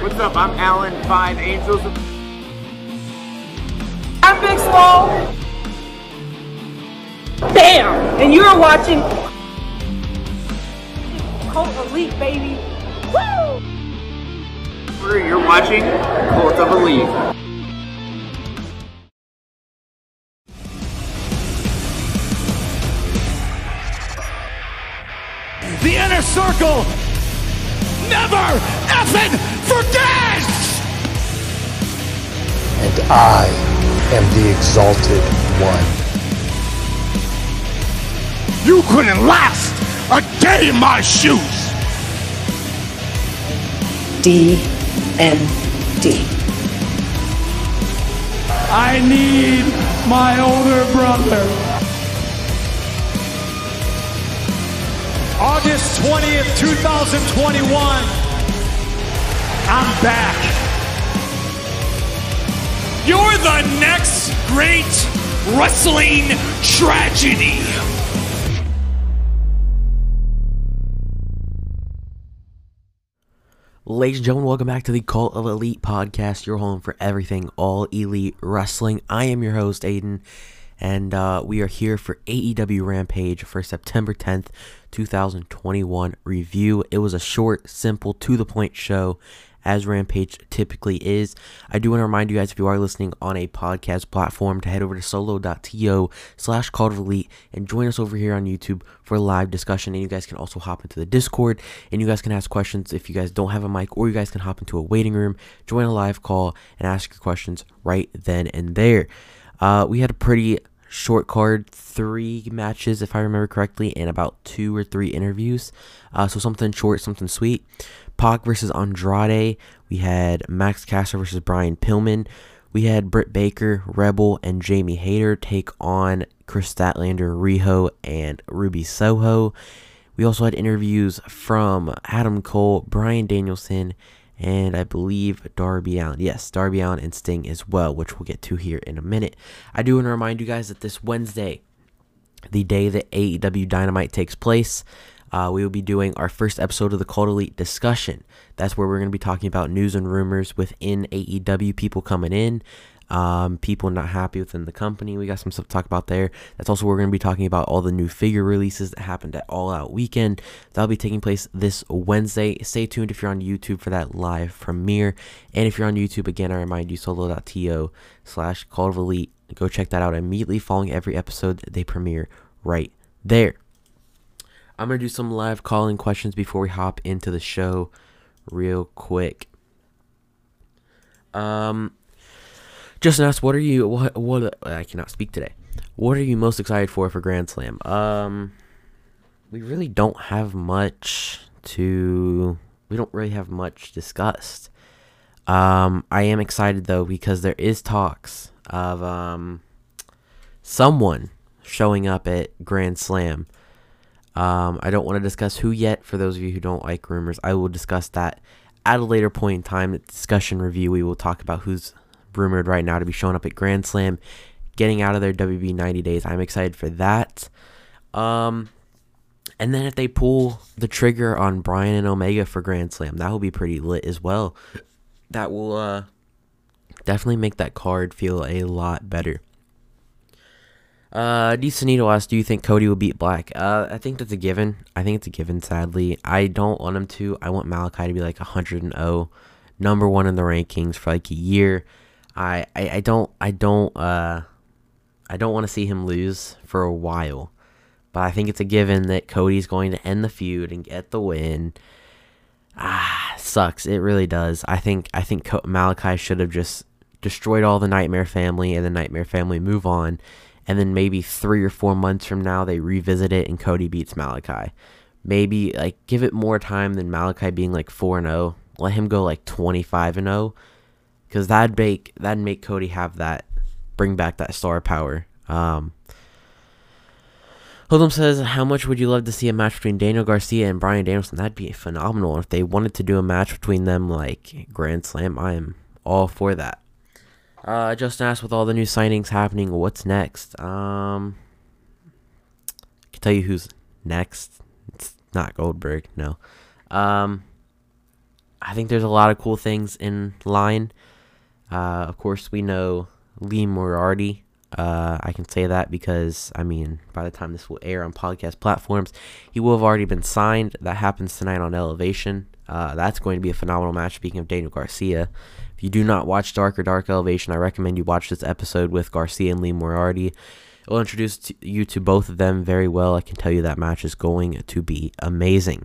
What's up? I'm Alan Five Angels. I'm Big Small. Bam! And you're watching Cult of Elite, baby. Woo! You're watching Cult of Elite. The inner circle never effing forgets! and I am the exalted one. You couldn't last a day in my shoes! D N D. I need my older brother. August 20th, 2021. I'm back. You're the next great wrestling tragedy. Ladies and gentlemen, welcome back to the Cult of Elite podcast, your home for everything all elite wrestling. I am your host, Aiden, and uh, we are here for AEW Rampage for September 10th, 2021 review. It was a short, simple, to the point show, as Rampage typically is. I do want to remind you guys, if you are listening on a podcast platform, to head over to solo.to slash Cult of Elite and join us over here on YouTube for live discussion. And you guys can also hop into the Discord and you guys can ask questions if you guys don't have a mic, or you guys can hop into a waiting room, join a live call, and ask your questions right then and there. Uh, we had a pretty short card, three matches, if I remember correctly, and about two or three interviews. Uh, so something short, something sweet. Pac versus Andrade. We had Max Caster versus Brian Pillman. We had Britt Baker, Rebel, and Jamie Hayter take on Kris Statlander, Riho, and Ruby Soho. We also had interviews from Adam Cole, Bryan Danielson, and I believe Darby Allin. Yes, Darby Allin and Sting as well, which we'll get to here in a minute. I do want to remind you guys that this Wednesday, the day that AEW Dynamite takes place, uh, we will be doing our first episode of the Cult Elite discussion. That's where we're going to be talking about news and rumors within AEW, people coming in, um, people not happy within the company. We got some stuff to talk about there. That's also we're going to be talking about all the new figure releases that happened at All Out Weekend. That'll be taking place this Wednesday. Stay tuned if you're on YouTube for that live premiere. And if you're on YouTube, again, I remind you, solo.to slash Cult of Elite. Go check that out immediately following every episode. They premiere right there. I'm going to do some live calling questions before we hop into the show real quick. Um, Justin asked, "What are you? What? What? I cannot speak today. What are you most excited for for Grand Slam?" Um, we really don't have much to. We don't really have much discussed. Um, I am excited though because there is talks of um someone showing up at Grand Slam. Um, I don't want to discuss who yet. For those of you who don't like rumors, I will discuss that at a later point in time. Discussion review, we will talk about who's rumored right now to be showing up at Grand Slam, getting out of their WB 90 days. I'm excited for that. Um, and then if they pull the trigger on Bryan and Omega for Grand Slam, that will be pretty lit as well. That will uh, definitely make that card feel a lot better. Uh, DeSanito asked, "Do you think Cody will beat Black?" Uh, I think that's a given. I think it's a given. Sadly, I don't want him to. I want Malachi to be like 100 and 0, number one in the rankings for like a year. I, I, I don't, I don't, uh, I don't want to see him lose for a while. But I think it's a given that Cody's going to end the feud and get the win. Ah, sucks. It really does. I think, I think Malachi should have just destroyed all the Nightmare Family and the Nightmare Family move on and then maybe three or four months from now they revisit it and Cody beats Malachi. Maybe like give it more time than Malachi being like four and zero. Let him go like twenty five and zero, because that'd make that'd make Cody have that, bring back that star power. Um, Hoodlum says, "How much would you love to see a match between Daniel Garcia and Bryan Danielson? That'd be phenomenal. If they wanted to do a match between them, like Grand Slam, I am all for that." Uh, Justin asked, with all the new signings happening, what's next? Um, I can tell you who's next. It's not Goldberg, no. Um, I think there's a lot of cool things in line. Uh, of course, we know Lee Moriarty. Uh, I can say that because, I mean, by the time this will air on podcast platforms, he will have already been signed. That happens tonight on Elevation. Uh, that's going to be a phenomenal match. Speaking of Daniel Garcia, if you do not watch Dark or Dark Elevation, I recommend you watch this episode with Garcia and Lee Moriarty. It will introduce you to both of them very well. I can tell you that match is going to be amazing.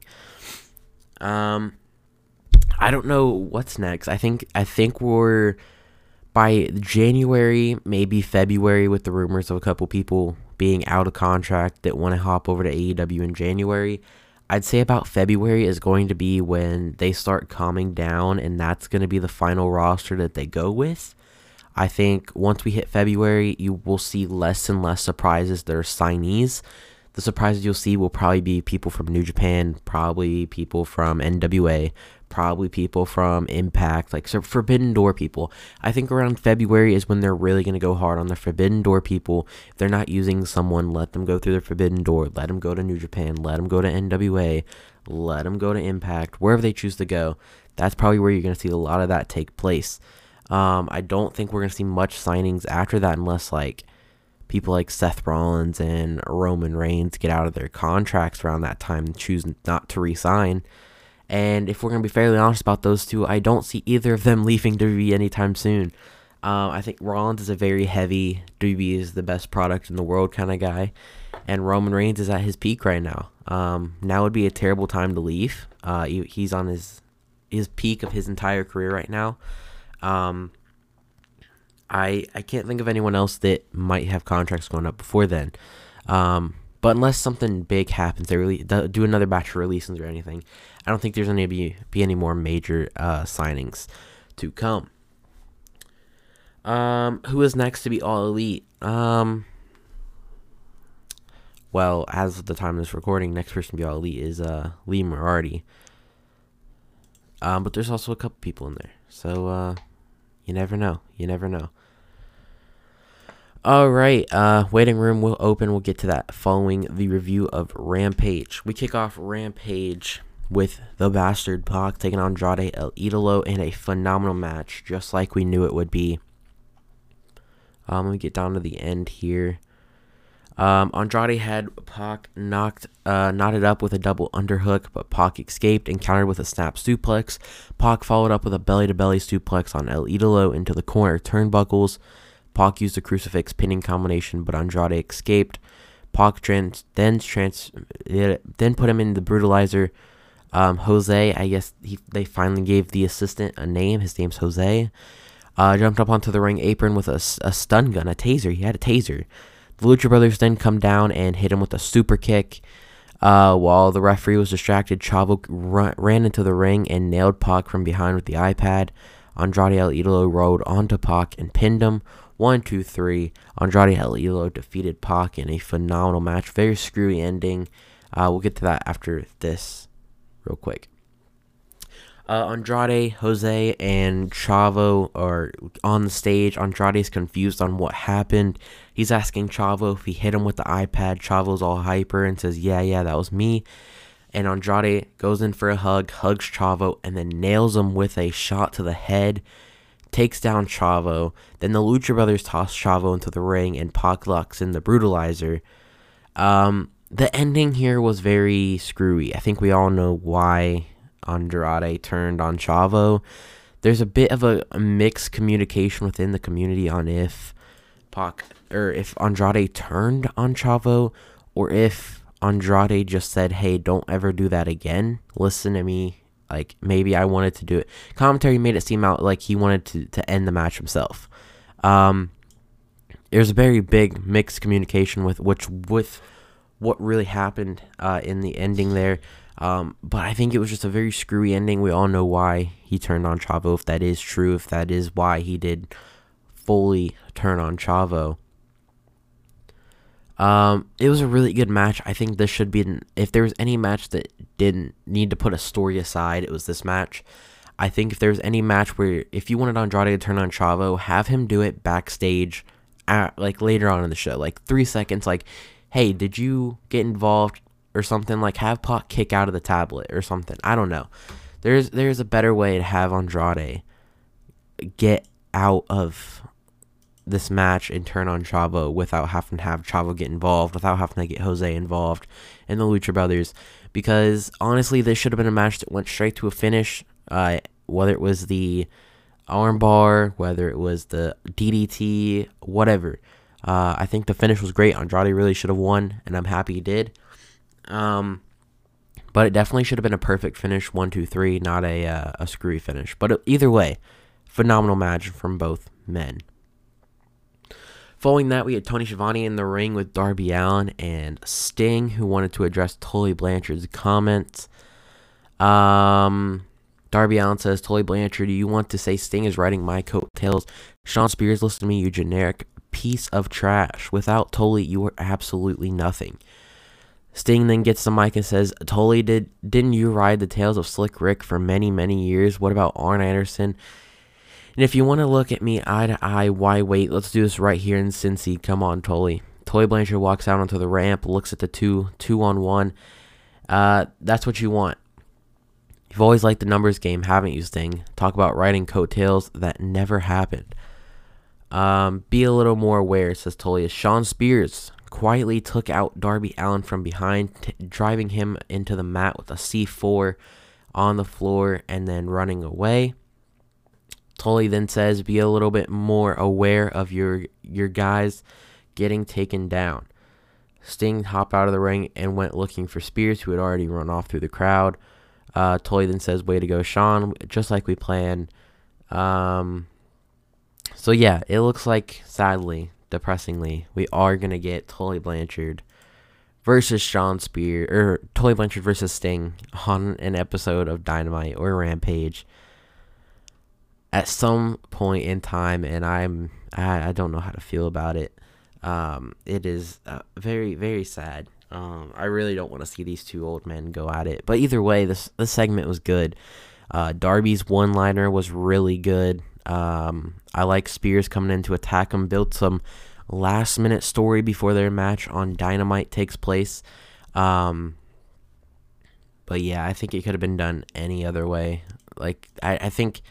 Um, I don't know what's next. I think I think we're by January, maybe February, with the rumors of a couple people being out of contract that want to hop over to AEW in January. I'd say about February is going to be when they start calming down, and that's going to be the final roster that they go with. I think once we hit February, you will see less and less surprises that are signees. The surprises you'll see will probably be people from New Japan, probably people from NWA, probably people from Impact, like so Forbidden Door people. I think around February is when they're really going to go hard on the Forbidden Door people. If they're not using someone, let them go through the Forbidden Door. Let them go to New Japan. Let them go to NWA. Let them go to Impact. Wherever they choose to go, that's probably where you're going to see a lot of that take place. Um, I don't think we're going to see much signings after that unless like people like Seth Rollins and Roman Reigns get out of their contracts around that time and choose not to resign. And if we're going to be fairly honest about those two, I don't see either of them leaving WWE anytime soon. Uh, I think Rollins is a very heavy, WWE is the best product in the world kind of guy. And Roman Reigns is at his peak right now. Um, now would be a terrible time to leave. Uh, he, he's on his his peak of his entire career right now. Um, I I can't think of anyone else that might have contracts going up before then. Um, but unless something big happens, they really do another batch of releases or anything. I don't think there's going to be be any more major uh, signings to come. Um, who is next to be all elite? Um, well, as of the time of this recording, next person to be all elite is uh Lee Moriarty. Um, but there's also a couple people in there, so uh, you never know. You never know. All right, uh, waiting room will open. We'll get to that following the review of Rampage. We kick off Rampage with the Bastard Pac taking on Andrade El Idolo in a phenomenal match, just like we knew it would be. Um, let me get down to the end here. Um, Andrade had Pac knocked, uh, knotted up with a double underhook, but Pac escaped and countered with a snap suplex. Pac followed up with a belly-to-belly suplex on El Idolo into the corner turnbuckles. Pac used a crucifix pinning combination, but Andrade escaped. Pac trans- then trans- then put him in the brutalizer. Um, Jose, I guess he, they finally gave the assistant a name. His name's Jose. Uh, jumped up onto the ring apron with a, a stun gun, a taser. He had a taser. The Lucha Brothers then come down and hit him with a super kick. Uh, while the referee was distracted, Chavo run, ran into the ring and nailed Pac from behind with the iPad. Andrade El Idolo rode onto Pac and pinned him. One, two, three. Andrade El Idolo defeated Pac in a phenomenal match. Very screwy ending. Uh, we'll get to that after this, real quick. Uh, Andrade, Jose, and Chavo are on the stage. Andrade's confused on what happened. He's asking Chavo if he hit him with the iPad. Chavo's all hyper and says, Yeah, yeah, that was me. And Andrade goes in for a hug, hugs Chavo, and then nails him with a shot to the head. Takes down Chavo. Then the Lucha Brothers toss Chavo into the ring, and Pac locks in the brutalizer. Um, the ending here was very screwy. I think we all know why Andrade turned on Chavo. There's a bit of a, a mixed communication within the community on if Pac or if Andrade turned on Chavo or if Andrade just said, "Hey, don't ever do that again. Listen to me." Like maybe I wanted to do it. Commentary made it seem out like he wanted to, to end the match himself. Um, there's a very big mixed communication with which with what really happened uh, in the ending there. Um, but I think it was just a very screwy ending. We all know why he turned on Chavo, if that is true, if that is why he did fully turn on Chavo. Um, it was a really good match. I think this should be, an, if there was any match that didn't need to put a story aside, it was this match. I think if there's any match where, if you wanted Andrade to turn on Chavo, have him do it backstage, at, like later on in the show, like three seconds, like, hey, did you get involved or something? Like have Pac kick out of the tablet or something. I don't know. there's there's a better way to have Andrade get out of this match and turn on Chavo without having to have Chavo get involved, without having to get Jose involved and the Lucha Brothers. Because honestly, this should have been a match that went straight to a finish. Uh, whether it was the armbar, whether it was the DDT, whatever. Uh, I think the finish was great. Andrade really should have won, and I'm happy he did. Um, but it definitely should have been a perfect finish, one, two, three, not a uh, a screwy finish. But either way, phenomenal match from both men. Following that, we had Tony Schiavone in the ring with Darby Allin and Sting, who wanted to address Tully Blanchard's comments. Um, Darby Allin says, Tully Blanchard, do you want to say Sting is riding my coattails? Shawn Spears, listen to me, you generic piece of trash. Without Tully, you are absolutely nothing. Sting then gets the mic and says, Tully, did, didn't you ride the tails of Slick Rick for many, many years? What about Arn Anderson? And if you want to look at me eye to eye, why wait? Let's do this right here in Cincy. Come on, Tully. Tully Blanchard walks out onto the ramp, looks at the two, two on one. Uh, that's what you want. You've always liked the numbers game, haven't you, Sting? Talk about riding coattails. That never happened. Um, be a little more aware, says Tully. As Shawn Spears quietly took out Darby Allin from behind, t- driving him into the mat with a C4 on the floor and then running away. Tully then says, "Be a little bit more aware of your your guys getting taken down." Sting hopped out of the ring and went looking for Spears, who had already run off through the crowd. Uh, Tully then says, "Way to go, Shawn! Just like we planned." Um, so yeah, it looks like, sadly, depressingly, we are gonna get Tully Blanchard versus Shawn Spear or Tully Blanchard versus Sting on an episode of Dynamite or Rampage at some point in time, and I'm I, I don't know how to feel about it. Um, it is uh, very very sad. Um, I really don't want to see these two old men go at it. But either way, this this segment was good. Uh, Darby's one liner was really good. Um, I like Spears coming in to attack him, build some last minute story before their match on Dynamite takes place. Um, but yeah, I think it could have been done any other way. Like I, I think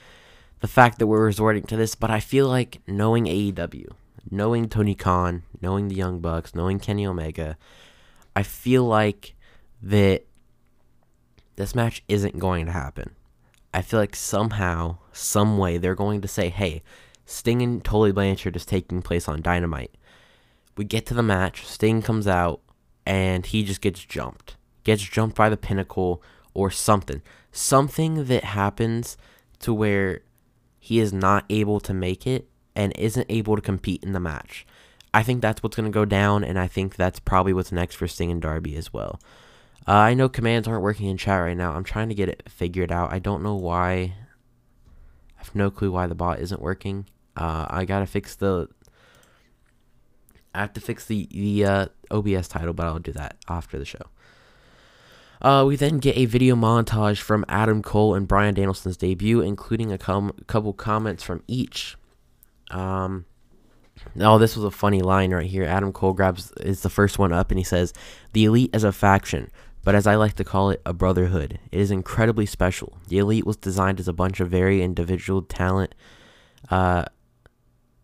the fact that we're resorting to this, but I feel like knowing AEW, knowing Tony Khan, knowing the Young Bucks, knowing Kenny Omega, I feel like that this match isn't going to happen. I feel like somehow, some way, they're going to say, hey, Sting and Tully Blanchard is taking place on Dynamite. We get to the match, Sting comes out, and he just gets jumped. Gets jumped by the pinnacle or something. Something that happens to where he is not able to make it and isn't able to compete in the match. I think that's what's going to go down, and I think that's probably what's next for Sting and Darby as well. Uh, I know commands aren't working in chat right now. I'm trying to get it figured out. I don't know why. I have no clue why the bot isn't working. Uh, I gotta fix the. I have to fix the the uh, OBS title, but I'll do that after the show. Uh, we then get a video montage from Adam Cole and Bryan Danielson's debut, including a com- couple comments from each. Um, oh, this was a funny line right here. Adam Cole grabs is the first one up, and he says, "The Elite as a faction." But as I like to call it, a brotherhood. It is incredibly special. The Elite was designed as a bunch of very individual talent, uh,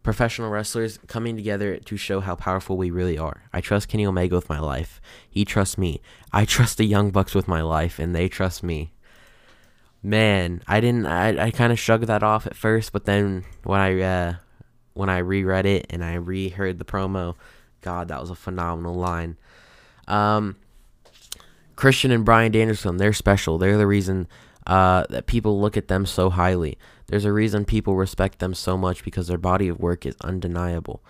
professional wrestlers coming together to show how powerful we really are. I trust Kenny Omega with my life. He trusts me. I trust the Young Bucks with my life, and they trust me. Man, I didn't. I, I kind of shrugged that off at first, but then when I uh, when I reread it and I reheard the promo, God, that was a phenomenal line. Um, Christian and Bryan Danielson, they're special. They're the reason uh, that people look at them so highly. There's a reason people respect them so much because their body of work is undeniable.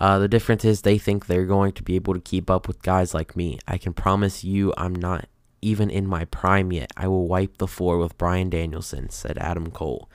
Uh, the difference is they think they're going to be able to keep up with guys like me. I can promise you I'm not even in my prime yet. I will wipe the floor with Bryan Danielson, said Adam Cole.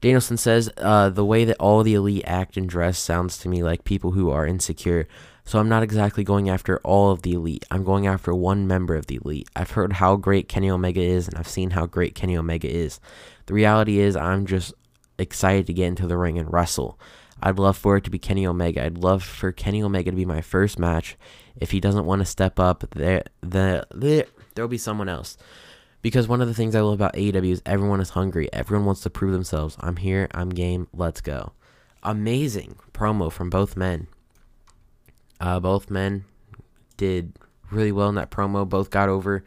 Danielson says, uh, the way that all the elite act and dress sounds to me like people who are insecure. So I'm not exactly going after all of the elite. I'm going after one member of the elite. I've heard how great Kenny Omega is, and I've seen how great Kenny Omega is. The reality is, I'm just excited to get into the ring and wrestle. I'd love for it to be Kenny Omega. I'd love for Kenny Omega to be my first match. If he doesn't want to step up, there, the, there, there'll be someone else Because one of the things I love about AEW is everyone is hungry. Everyone wants to prove themselves. I'm here. I'm game. Let's go. Amazing promo from both men. Uh, both men did really well in that promo. Both got over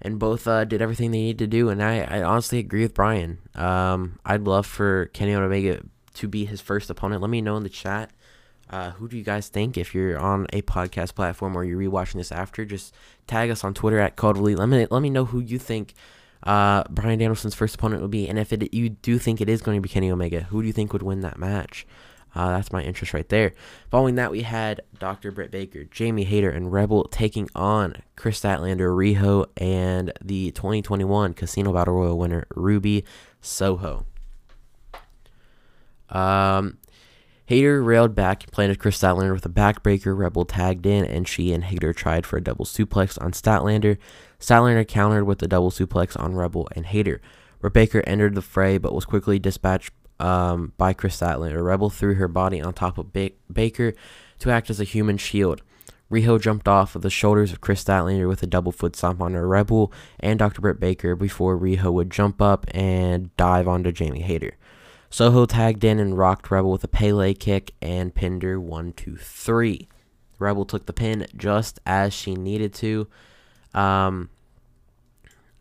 and both uh, did everything they needed to do. And I, I honestly agree with Bryan. Um, I'd love for Kenny Omega to be his first opponent. Let me know in the chat. Uh, who do you guys think? If you're on a podcast platform or you're rewatching this after, just tag us on Twitter at Code Elite. Let me let me know who you think uh, Bryan Danielson's first opponent will be, and if it, you do think it is going to be Kenny Omega, who do you think would win that match? Uh, that's my interest right there. Following that, we had Dr. Britt Baker, Jamie Hayter, and Rebel taking on Kris Statlander, Riho, and the 2021 Casino Battle Royale winner, Ruby Soho. Um, Hayter railed back and planted Kris Statlander with a backbreaker. Rebel tagged in, and she and Hayter tried for a double suplex on Statlander. Statlander countered with a double suplex on Rebel and Hayter. Baker entered the fray, but was quickly dispatched um, by Kris Statlander. Rebel threw her body on top of ba- Baker to act as a human shield. Riho jumped off of the shoulders of Kris Statlander with a double foot stomp on her Rebel and Dr. Britt Baker before Riho would jump up and dive onto Jamie Hayter. Soho tagged in and rocked Rebel with a Pele kick and pinned her 1 2 3. Rebel took the pin just as she needed to. Um,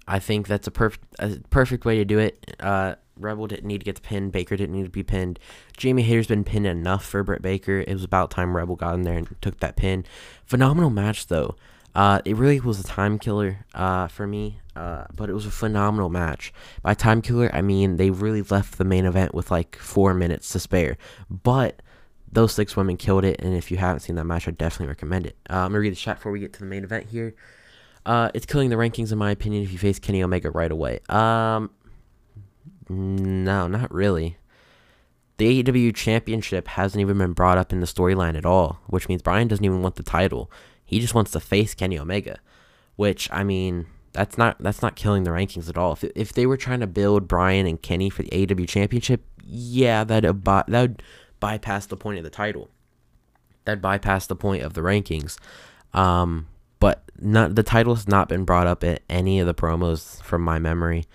I think that's a perfect a perfect way to do it. Uh, Rebel didn't need to get the pin. Baker didn't need to be pinned. Jamie Hayter's been pinned enough for Britt Baker. It was about time Rebel got in there and took that pin. Phenomenal match though. Uh, it really was a time killer uh, for me, uh, but it was a phenomenal match. By time killer, I mean they really left the main event with like four minutes to spare. But those six women killed it, and if you haven't seen that match, I definitely recommend it. Uh, I'm gonna read the chat before we get to the main event here. Uh, it's killing the rankings in my opinion if you face Kenny Omega right away. Um, no, not really. The AEW Championship hasn't even been brought up in the storyline at all, which means Bryan doesn't even want the title. He just wants to face Kenny Omega, which I mean, that's not that's not killing the rankings at all. If if they were trying to build Bryan and Kenny for the AEW Championship, yeah, that that would bypass the point of the title. That'd bypass the point of the rankings. Um, but not the title has not been brought up at any of the promos from my memory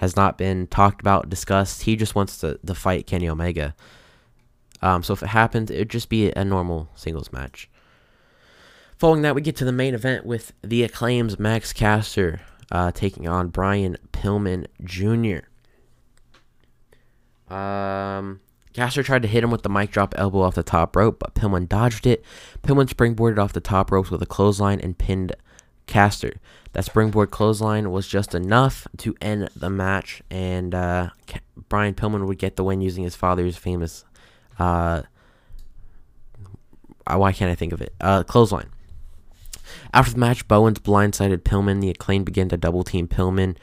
has not been talked about, discussed. He just wants to, to fight Kenny Omega. Um, so if it happens, it would just be a normal singles match. Following that, we get to the main event with the Acclaims Max Caster uh, taking on Brian Pillman Jr. Um, Caster tried to hit him with the mic drop elbow off the top rope, but Pillman dodged it. Pillman springboarded off the top ropes with a clothesline and pinned Caster. That springboard clothesline was just enough to end the match, and uh, Brian Pillman would get the win using his father's famous. Uh, why can't I think of it? Uh, clothesline. After the match, Bowens blindsided Pillman. The acclaim began to double team Pillman.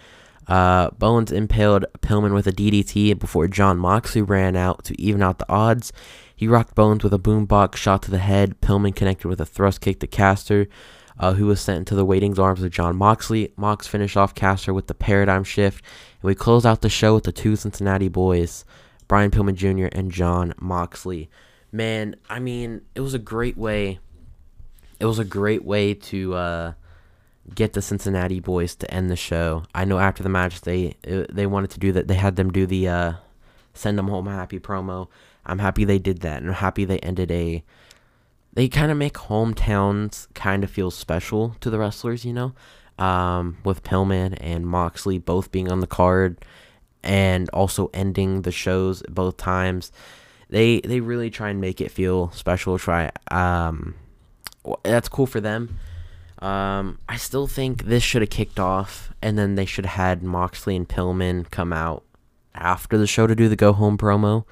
Uh, Bowens impaled Pillman with a DDT before Jon Moxley ran out to even out the odds. He rocked Bowens with a boombox shot to the head. Pillman connected with a thrust kick to Caster uh, who was sent into the waiting arms of Jon Moxley. Mox finished off Caster with the paradigm shift, and we close out the show with the two Cincinnati boys, Brian Pillman Jr. and Jon Moxley. Man, I mean, it was a great way. It was a great way to uh, get the Cincinnati boys to end the show. I know after the match they uh, they wanted to do that. They had them do the uh, send them home happy promo. I'm happy they did that, and I'm happy they ended a they kind of make hometowns kind of feel special to the wrestlers, you know, um, with Pillman and Moxley both being on the card and also ending the shows both times. They they really try and make it feel special. Try um, that's cool for them. Um, I still think this should have kicked off, and then they should have had Moxley and Pillman come out after the show to do the go home promo,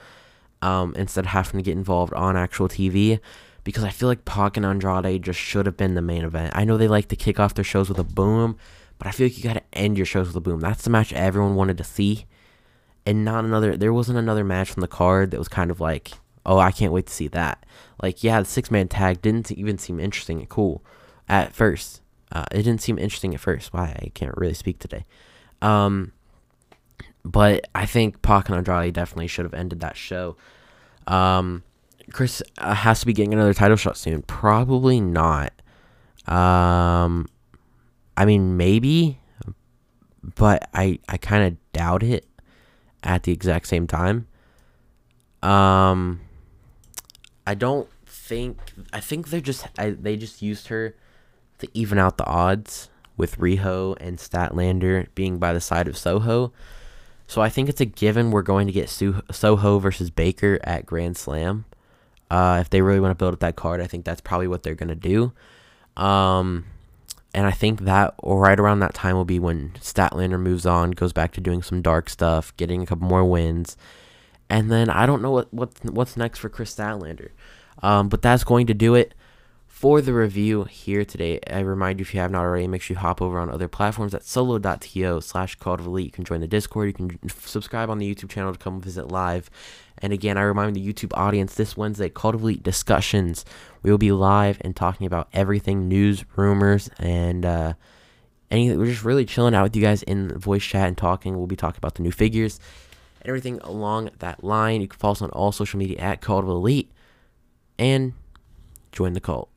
um, instead of having to get involved on actual TV because I feel like Pac and Andrade just should have been the main event. I know they like to kick off their shows with a boom, but I feel like you got to end your shows with a boom. That's the match everyone wanted to see, and not another. There wasn't another match on the card that was kind of like, oh, I can't wait to see that. Like, yeah, the six man tag didn't even seem interesting and cool at first. Uh, it didn't seem interesting at first. Why I can't really speak today. Um, but I think Pac and Andrade definitely should have ended that show. Um, Kris uh, has to be getting another title shot soon. Probably not. Um, I mean, maybe, but I I kind of doubt it at the exact same time. Um, I don't think I think they're just I, they just used her to even out the odds with Riho and Statlander being by the side of Soho. So I think it's a given we're going to get Soho versus Baker at Grand Slam. Uh, if they really want to build up that card, I think that's probably what they're to do. Um, and I think that right around that time will be when Statlander moves on, goes back to doing some dark stuff, getting a couple more wins. And then I don't know what, what what's next for Kris Statlander. Um, but that's going to do it for the review here today. I remind you, if you have not already, make sure you hop over on other platforms at solo.to slash cult of elite. You can join the Discord. You can subscribe on the YouTube channel to come visit live. And again, I remind the YouTube audience this Wednesday, Cult of Elite discussions. We will be live and talking about everything news, rumors, and uh, anything. We're just really chilling out with you guys in voice chat and talking. We'll be talking about the new figures and everything along that line. You can follow us on all social media at Cult of Elite and join the cult.